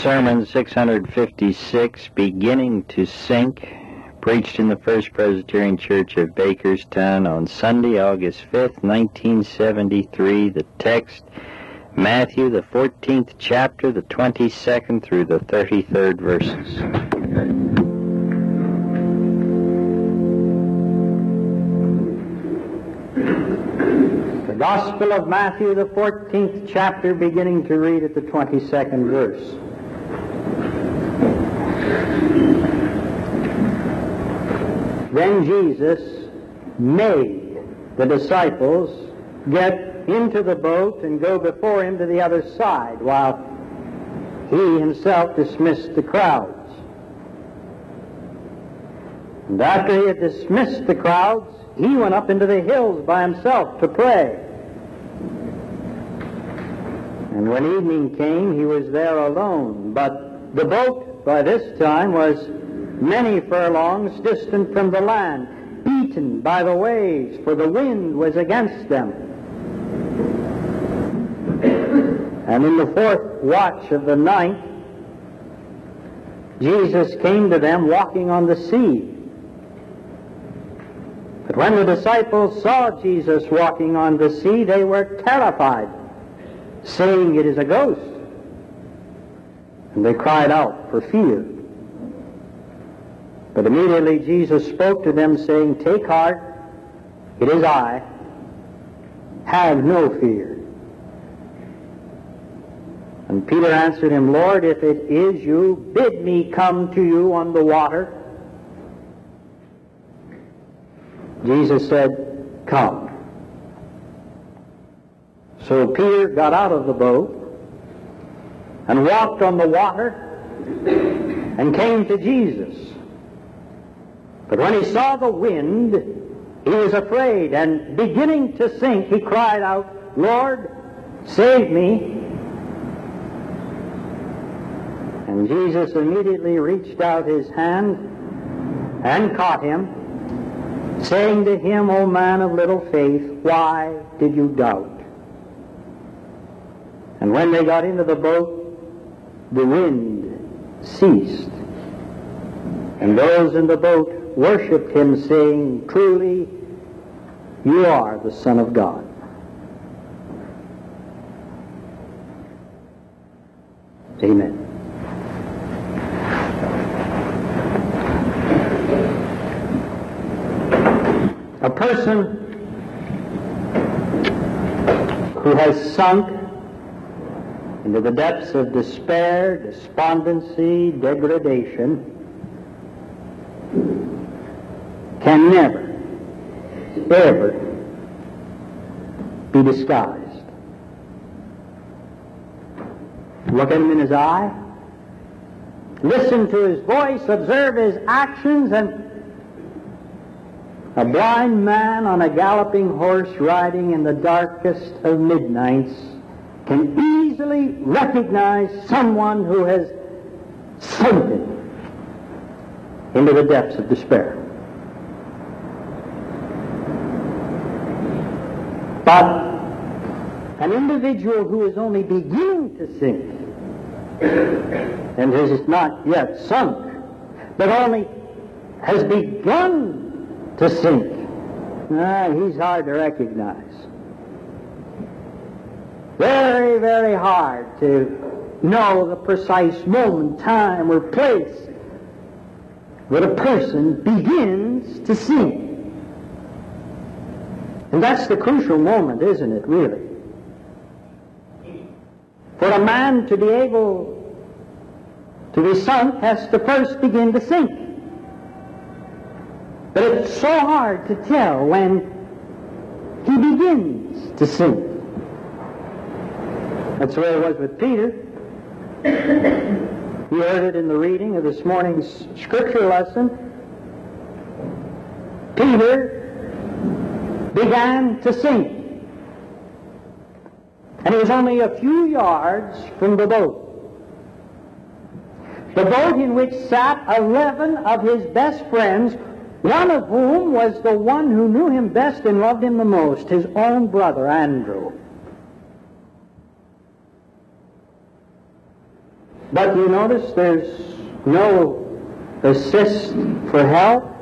Sermon 656, Beginning to Sink, preached in the First Presbyterian Church of Bakerstown on Sunday, August 5th, 1973. The text, Matthew, the 14th chapter, the 22nd through the 33rd verses. The Gospel of Matthew, the 14th chapter, beginning to read at the 22nd verse. Then Jesus made the disciples get into the boat and go before him to the other side while he himself dismissed the crowds. And after he had dismissed the crowds, he went up into the hills by himself to pray. And when evening came, he was there alone. But the boat by this time was many furlongs distant from the land, beaten by the waves, for the wind was against them. And in the fourth watch of the night, Jesus came to them walking on the sea. But when the disciples saw Jesus walking on the sea, they were terrified, saying, It is a ghost. And they cried out for fear. But immediately Jesus spoke to them, saying, Take heart, it is I. Have no fear. And Peter answered him, Lord, if it is you, bid me come to you on the water. Jesus said, Come. So Peter got out of the boat and walked on the water and came to Jesus. But when he saw the wind, he was afraid, and beginning to sink, he cried out, Lord, save me. And Jesus immediately reached out his hand and caught him, saying to him, O man of little faith, why did you doubt? And when they got into the boat, the wind ceased. And those in the boat worshipped him, saying, Truly, you are the Son of God. Amen. A person who has sunk into the depths of despair, despondency, degradation, can never, ever be disguised. Look at him in his eye, listen to his voice, observe his actions, and a blind man on a galloping horse riding in the darkest of midnights can easily recognize someone who has sunken into the depths of despair. But an individual who is only beginning to sink and has not yet sunk, but only has begun to sink, ah, he's hard to recognize. Very, very hard to know the precise moment, time, or place that a person begins to sink. And that's the crucial moment, isn't it, really? For a man to be able to be sunk has to first begin to sink. But it's so hard to tell when he begins to sink. That's the way it was with Peter. You heard it in the reading of this morning's scripture lesson. Peter began to sink. And he was only a few yards from the boat. The boat in which sat eleven of his best friends, one of whom was the one who knew him best and loved him the most, his own brother, Andrew. But you notice there's no assist for help.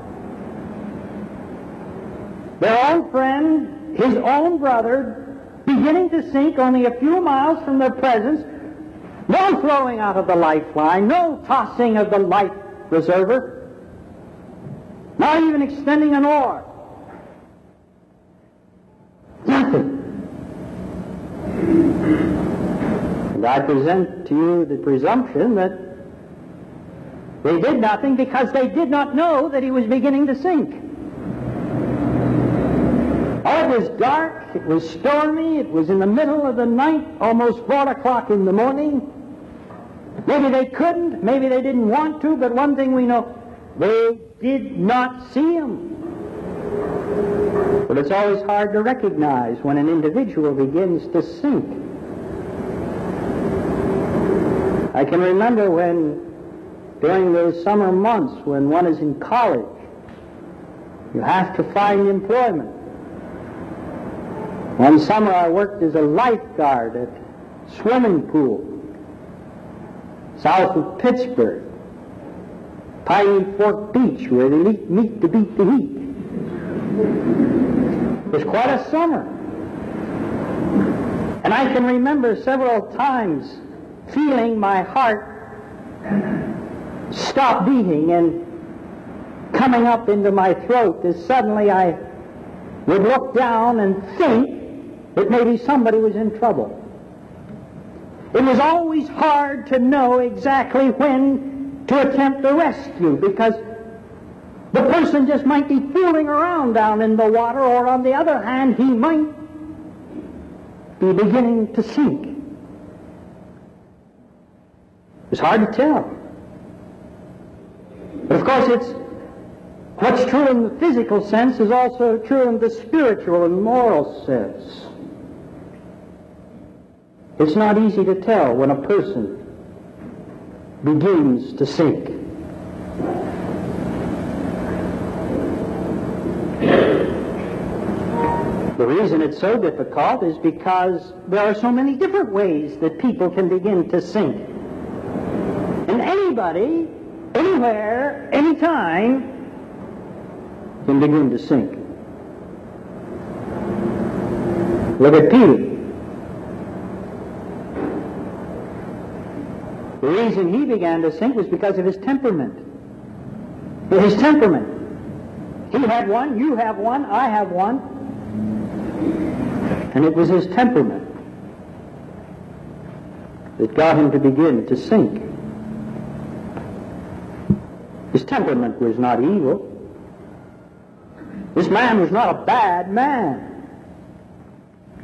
Their own friend, his own brother, beginning to sink only a few miles from their presence, no throwing out of the lifeline, no tossing of the life preserver, not even extending an oar. Nothing. And I present to you the presumption that they did nothing because they did not know that he was beginning to sink. It was dark, it was stormy, it was in the middle of the night, almost four o'clock in the morning. Maybe they couldn't, maybe they didn't want to, but one thing we know, they did not see him. But it's always hard to recognize when an individual begins to sink. I can remember when, during those summer months when one is in college, you have to find employment. One summer I worked as a lifeguard at swimming pool south of Pittsburgh, Piney Fork Beach, where they meet to beat the heat. It was quite a summer. And I can remember several times feeling my heart stop beating and coming up into my throat as suddenly I would look down and think that maybe somebody was in trouble. It was always hard to know exactly when to attempt a rescue because the person just might be fooling around down in the water, or on the other hand, he might be beginning to sink. It's hard to tell. But of course, it's what's true in the physical sense is also true in the spiritual and moral sense. It's not easy to tell when a person begins to sink. The reason it's so difficult is because there are so many different ways that people can begin to sink. And anybody, anywhere, anytime, can begin to sink. Look at Peter. The reason he began to sink was because of his temperament. His temperament. He had one, you have one, I have one. And it was his temperament that got him to begin to sink. His temperament was not evil. This man was not a bad man.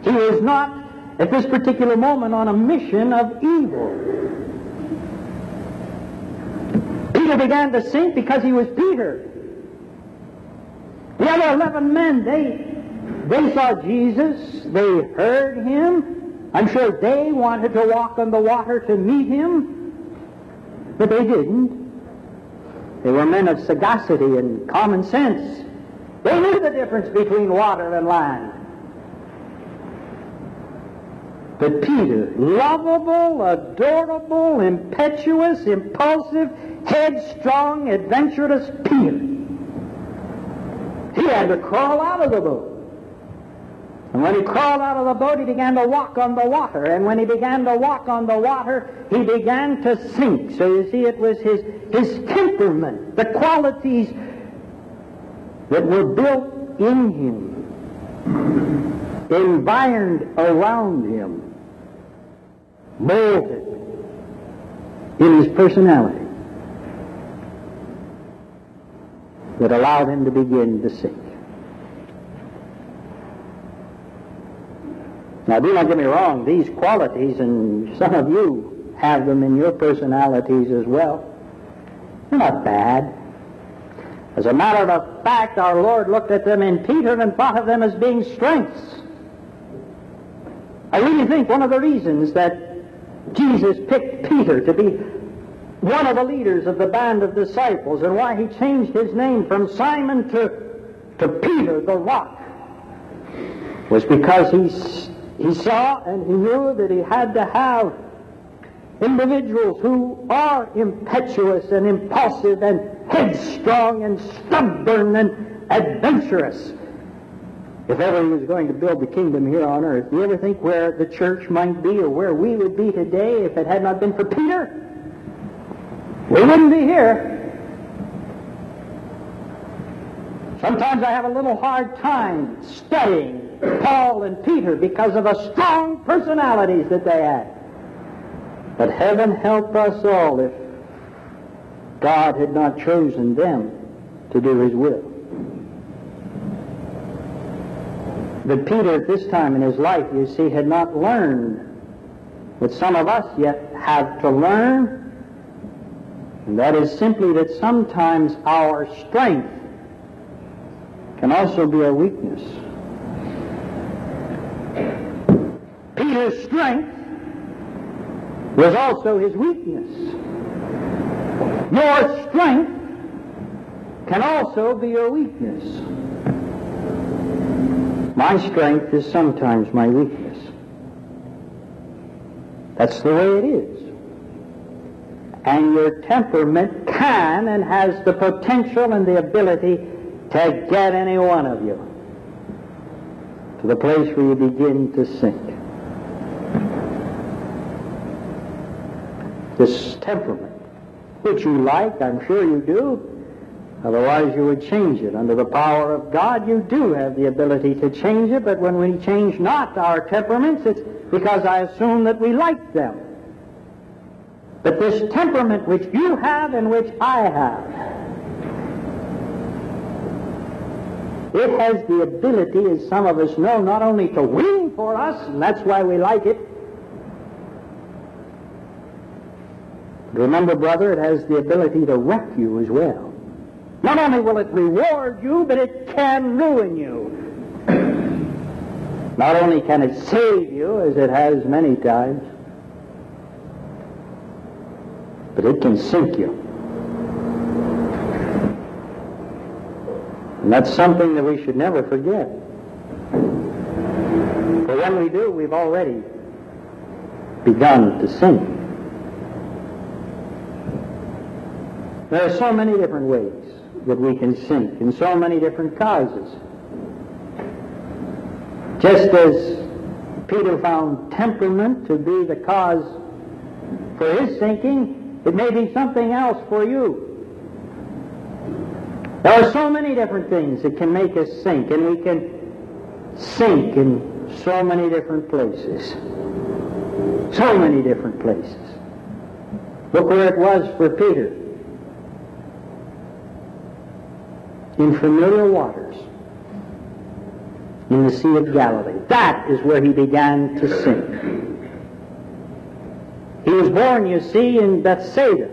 He was not, at this particular moment, on a mission of evil. Peter began to sink because he was Peter. The other eleven men, they, they saw Jesus, they heard him. I'm sure they wanted to walk on the water to meet him, but they didn't. They were men of sagacity and common sense. They knew the difference between water and land. But Peter, lovable, adorable, impetuous, impulsive, headstrong, adventurous Peter, he had to crawl out of the boat. And when he crawled out of the boat, he began to walk on the water. And when he began to walk on the water, he began to sink. So you see, it was his, his temperament, the qualities that were built in him, environed around him, molded in his personality that allowed him to begin to sink. Now, do not get me wrong, these qualities, and some of you have them in your personalities as well, they're not bad. As a matter of fact, our Lord looked at them in Peter and thought of them as being strengths. I really think one of the reasons that Jesus picked Peter to be one of the leaders of the band of disciples and why he changed his name from Simon to, to Peter the rock was because he, he saw and he knew that he had to have individuals who are impetuous and impulsive and headstrong and stubborn and adventurous. If ever he was going to build the kingdom here on earth, do you ever think where the church might be or where we would be today if it had not been for Peter? We wouldn't be here. Sometimes I have a little hard time studying Paul and Peter because of the strong personalities that they had. But heaven help us all if God had not chosen them to do his will. But Peter, at this time in his life, you see, had not learned what some of us yet have to learn, and that is simply that sometimes our strength can also be our weakness. Peter's strength was also his weakness. Your strength can also be your weakness. My strength is sometimes my weakness. That's the way it is. And your temperament can and has the potential and the ability to get any one of you to the place where you begin to sink. This temperament, which you like, I'm sure you do, Otherwise, you would change it. Under the power of God, you do have the ability to change it, but when we change not our temperaments, it's because I assume that we like them. But this temperament which you have and which I have, it has the ability, as some of us know, not only to win for us, and that's why we like it, remember, brother, it has the ability to wreck you as well. Not only will it reward you, but it can ruin you. Not only can it save you, as it has many times, but it can sink you. And that's something that we should never forget. For when we do, we've already begun to sink. There are so many different ways that we can sink in so many different causes. Just as Peter found temperament to be the cause for his sinking, it may be something else for you. There are so many different things that can make us sink, and we can sink in so many different places. So many different places. Look where it was for Peter. In familiar waters in the Sea of Galilee. That is where he began to sink. He was born, you see, in Bethsaida.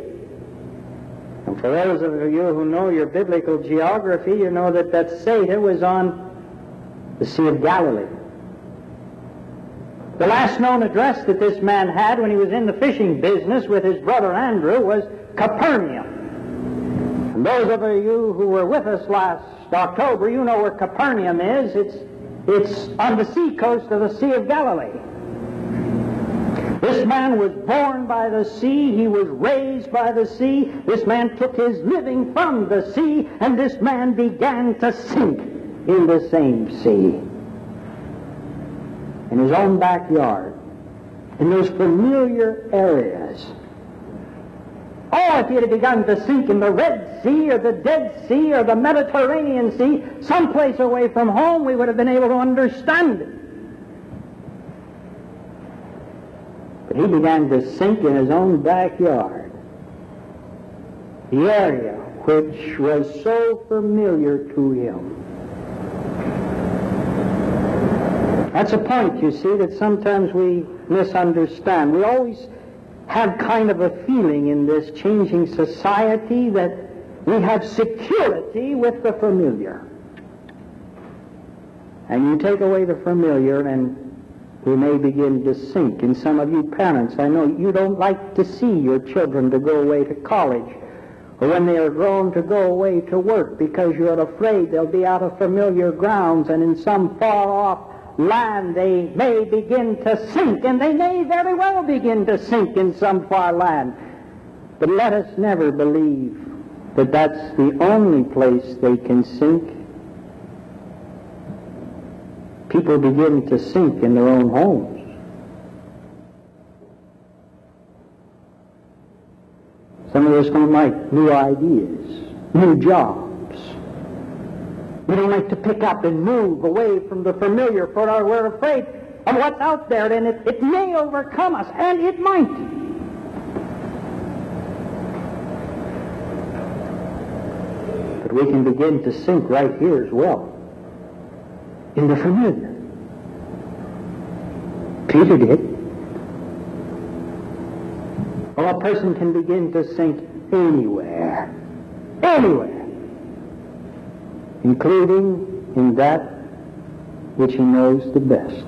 And for those of you who know your biblical geography, you know that Bethsaida was on the Sea of Galilee. The last known address that this man had when he was in the fishing business with his brother Andrew was Capernaum. And those of you who were with us last October, you know where Capernaum is. It's, it's on the seacoast of the Sea of Galilee. This man was born by the sea. He was raised by the sea. This man took his living from the sea, and this man began to sink in the same sea. In his own backyard, in those familiar areas Oh, if he had begun to sink in the Red Sea or the Dead Sea or the Mediterranean Sea, someplace away from home, we would have been able to understand it. But he began to sink in his own backyard, the area which was so familiar to him. That's a point, you see, that sometimes we misunderstand. We always have kind of a feeling in this changing society that we have security with the familiar. And you take away the familiar and we may begin to sink. And some of you parents, I know you don't like to see your children to go away to college or when they are grown to go away to work because you're afraid they'll be out of familiar grounds and in some far off land they may begin to sink, and they may very well begin to sink in some far land. But let us never believe that that's the only place they can sink. People begin to sink in their own homes. Some of us don't like new ideas, new jobs. We don't like to pick up and move away from the familiar, for our we're afraid of what's out there, and it, it may overcome us, and it might. But we can begin to sink right here as well, in the familiar. Peter did. Well, a person can begin to sink anywhere, anywhere, including in that which he knows the best.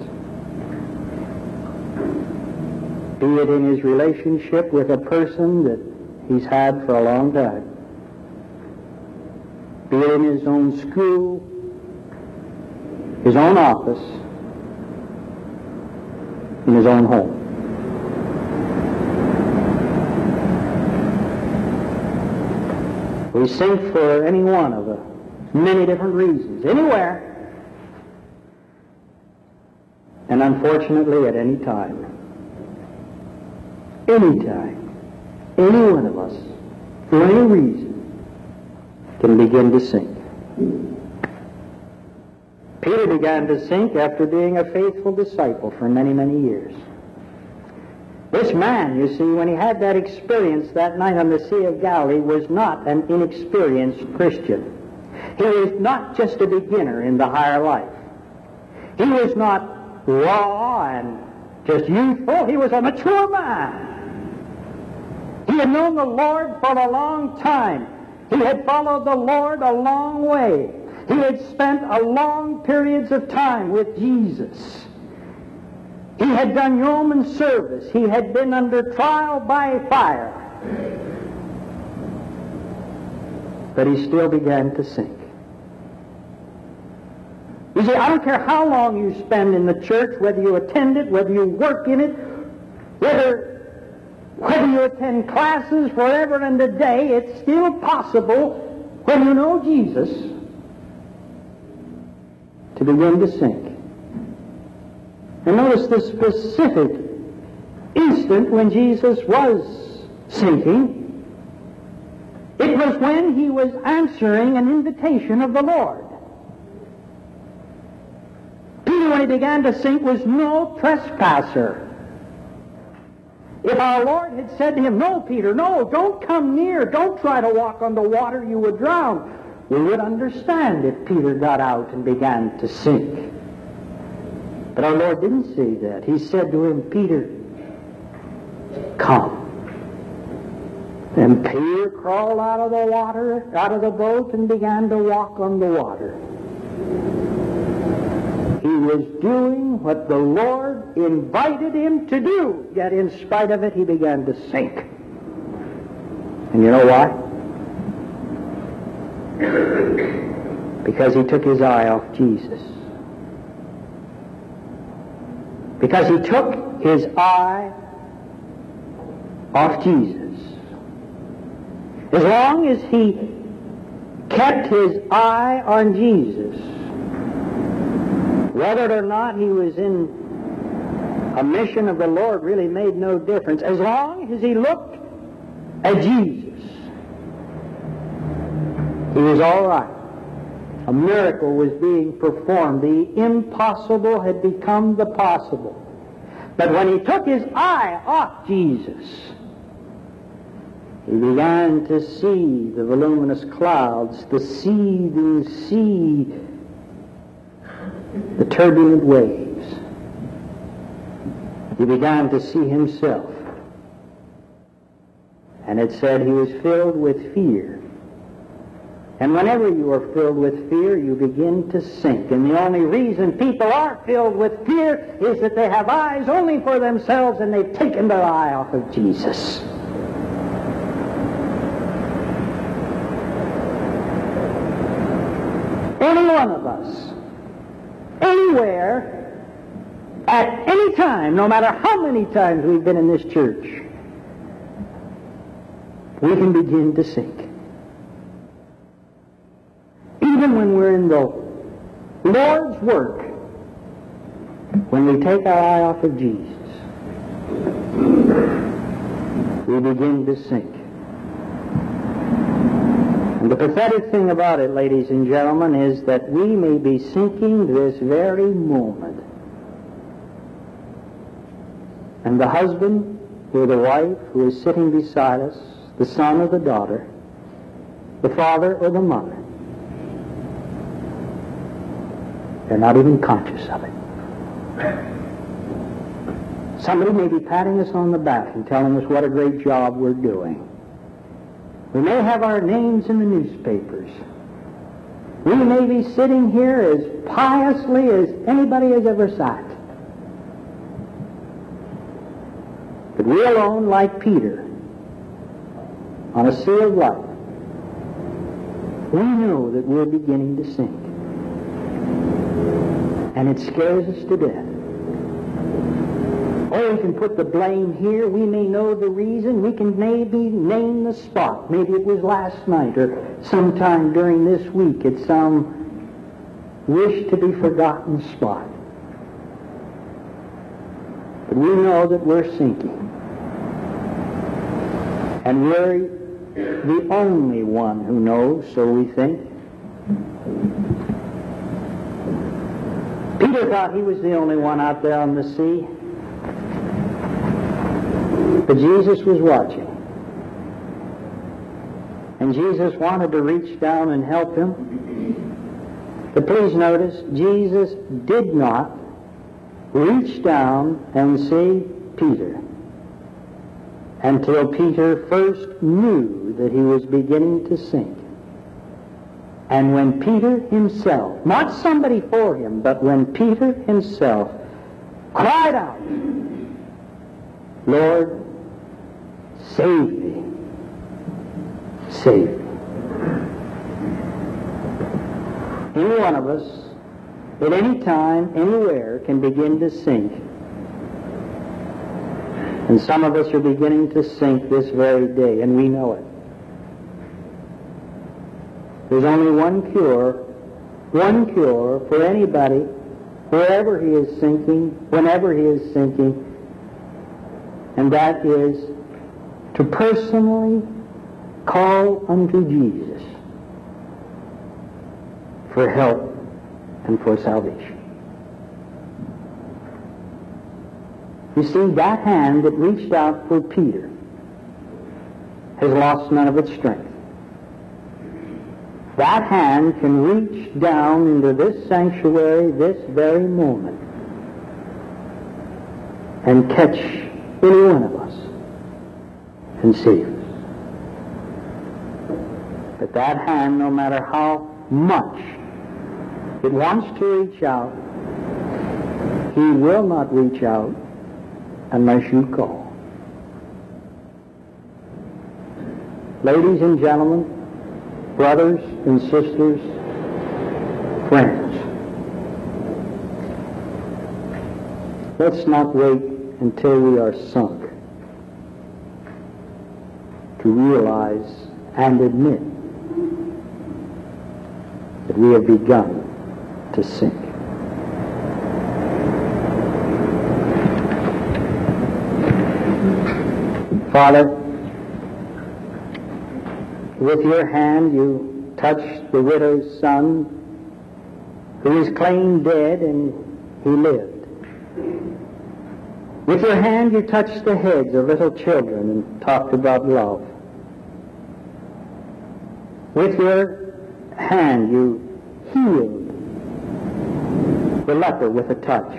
Be it in his relationship with a person that he's had for a long time be it in his own school, his own office, in his own home. We sink for any one of the many different reasons, anywhere, and unfortunately at any time. Any time, any one of us, for any reason, can begin to sink. Peter began to sink after being a faithful disciple for many, many years. This man, you see, when he had that experience that night on the Sea of Galilee, was not an inexperienced Christian. He was not just a beginner in the higher life. He was not raw and just youthful. He was a mature man. He had known the Lord for a long time. He had followed the Lord a long way. He had spent a long periods of time with Jesus. He had done yeoman service. He had been under trial by fire. But he still began to sink. You see, I don't care how long you spend in the church, whether you attend it, whether you work in it, whether whether you attend classes forever and a day, it's still possible when you know Jesus to begin to sink. And notice the specific instant when Jesus was sinking. It was when he was answering an invitation of the Lord. Peter, began to sink, was no trespasser. If our Lord had said to him, No, Peter, no, don't come near, don't try to walk on the water, you would drown, we would understand if Peter got out and began to sink. But our Lord didn't say that. He said to him, Peter, come. And Peter crawled out of the water, out of the boat, and began to walk on the water. He was doing what the Lord invited him to do, yet in spite of it, he began to sink. And you know why? Because he took his eye off Jesus. Because he took his eye off Jesus. As long as he kept his eye on Jesus, whether or not he was in a mission of the Lord really made no difference. As long as he looked at Jesus, he was all right. A miracle was being performed. The impossible had become the possible. But when he took his eye off Jesus, he began to see the voluminous clouds, the seething sea the turbulent waves. He began to see himself. And it said he was filled with fear. And whenever you are filled with fear, you begin to sink. And the only reason people are filled with fear is that they have eyes only for themselves and they've taken their eye off of Jesus. Any one of us anywhere At any time, no matter how many times we've been in this church, we can begin to sink. Even when we're in the Lord's work, when we take our eye off of Jesus, we begin to sink. And the pathetic thing about it, ladies and gentlemen, is that we may be sinking this very moment. And the husband or the wife who is sitting beside us, the son or the daughter, the father or the mother, they're not even conscious of it. Somebody may be patting us on the back and telling us what a great job we're doing. We may have our names in the newspapers. We may be sitting here as piously as anybody has ever sat. But we alone, like Peter, on a sea of life, we know that we're beginning to sink. And it scares us to death. Oh, we can put the blame here. We may know the reason. We can maybe name the spot. Maybe it was last night or sometime during this week at some wish to be forgotten spot. But we know that we're sinking. And we're the only one who knows, so we think. Peter thought he was the only one out there on the sea. But Jesus was watching. And Jesus wanted to reach down and help him. But please notice, Jesus did not reach down and save Peter until Peter first knew that he was beginning to sink. And when Peter himself, not somebody for him, but when Peter himself cried out, Lord, save me, save me. Any one of us, at any time, anywhere, can begin to sink and some of us are beginning to sink this very day, and we know it. There's only one cure, one cure for anybody, wherever he is sinking, whenever he is sinking, and that is to personally call unto Jesus for help and for salvation. You see, that hand that reached out for Peter has lost none of its strength. That hand can reach down into this sanctuary this very moment and catch any one of us and save us. But that hand, no matter how much it wants to reach out, he will not reach out unless you call. Ladies and gentlemen, brothers and sisters, friends, let's not wait until we are sunk to realize and admit that we have begun to sink. Father, with your hand you touched the widow's son who was claimed dead and he lived. With your hand you touched the heads of little children and talked about love. With your hand you healed the leper with a touch.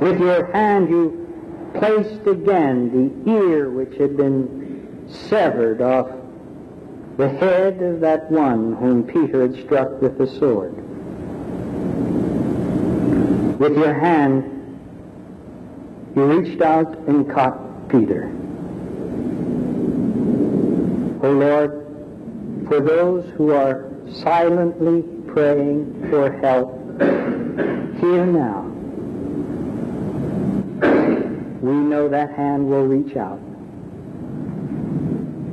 With your hand you placed again the ear which had been severed off the head of that one whom Peter had struck with the sword. With your hand, you reached out and caught Peter. O Lord, for those who are silently praying for help, here now, we know that hand will reach out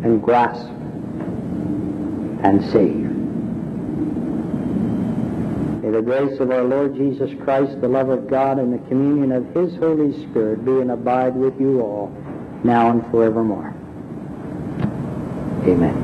and grasp and save. May the grace of our Lord Jesus Christ, the love of God, and the communion of His Holy Spirit be and abide with you all, now and forevermore. Amen.